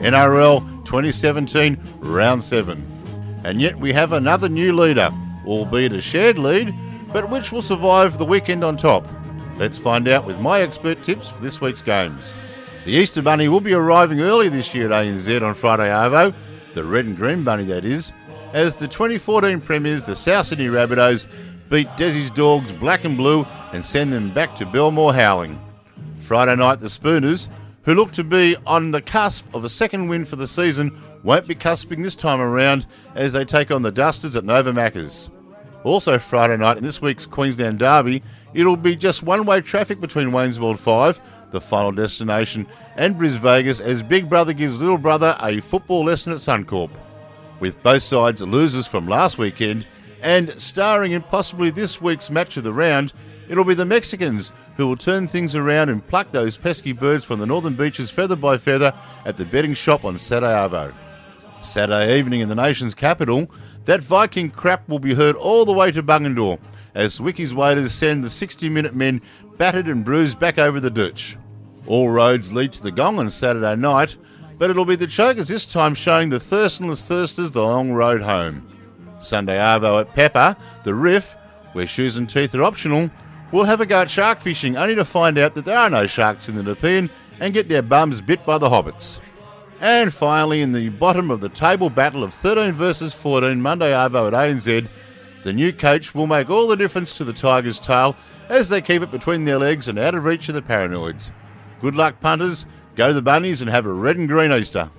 NRL 2017 Round 7. And yet we have another new leader, albeit a shared lead, but which will survive the weekend on top. Let's find out with my expert tips for this week's games. The Easter Bunny will be arriving early this year at ANZ on Friday Arvo, the red and green bunny that is, as the 2014 premiers, the South Sydney Rabbitohs, beat Desi's Dogs black and blue and send them back to Belmore howling. Friday night, the Spooners, who look to be on the cusp of a second win for the season, won't be cusping this time around as they take on the Dusters at Nova Macca's. Also, Friday night in this week's Queensland Derby, it'll be just one way traffic between Wayne's World 5, the final destination, and Bris Vegas as Big Brother gives Little Brother a football lesson at Suncorp. With both sides losers from last weekend, and starring in possibly this week's match of the round, it'll be the Mexicans who will turn things around and pluck those pesky birds from the northern beaches feather by feather at the betting shop on Saturday. Saturday evening in the nation's capital, that Viking clap will be heard all the way to Bungendore as Ricky's Raiders send the 60 minute men battered and bruised back over the ditch. All roads lead to the gong on Saturday night, but it'll be the chokers this time showing the thirstless thirsters the long road home. Sunday Arvo at Pepper, the Riff, where shoes and teeth are optional, will have a go at shark fishing only to find out that there are no sharks in the Nepean and get their bums bit by the hobbits. And finally, in the bottom of the table battle of 13 versus 14 Monday Arvo at ANZ, the new coach will make all the difference to the Tigers' tail as they keep it between their legs and out of reach of the paranoids. Good luck, punters. Go the bunnies and have a red and green Easter.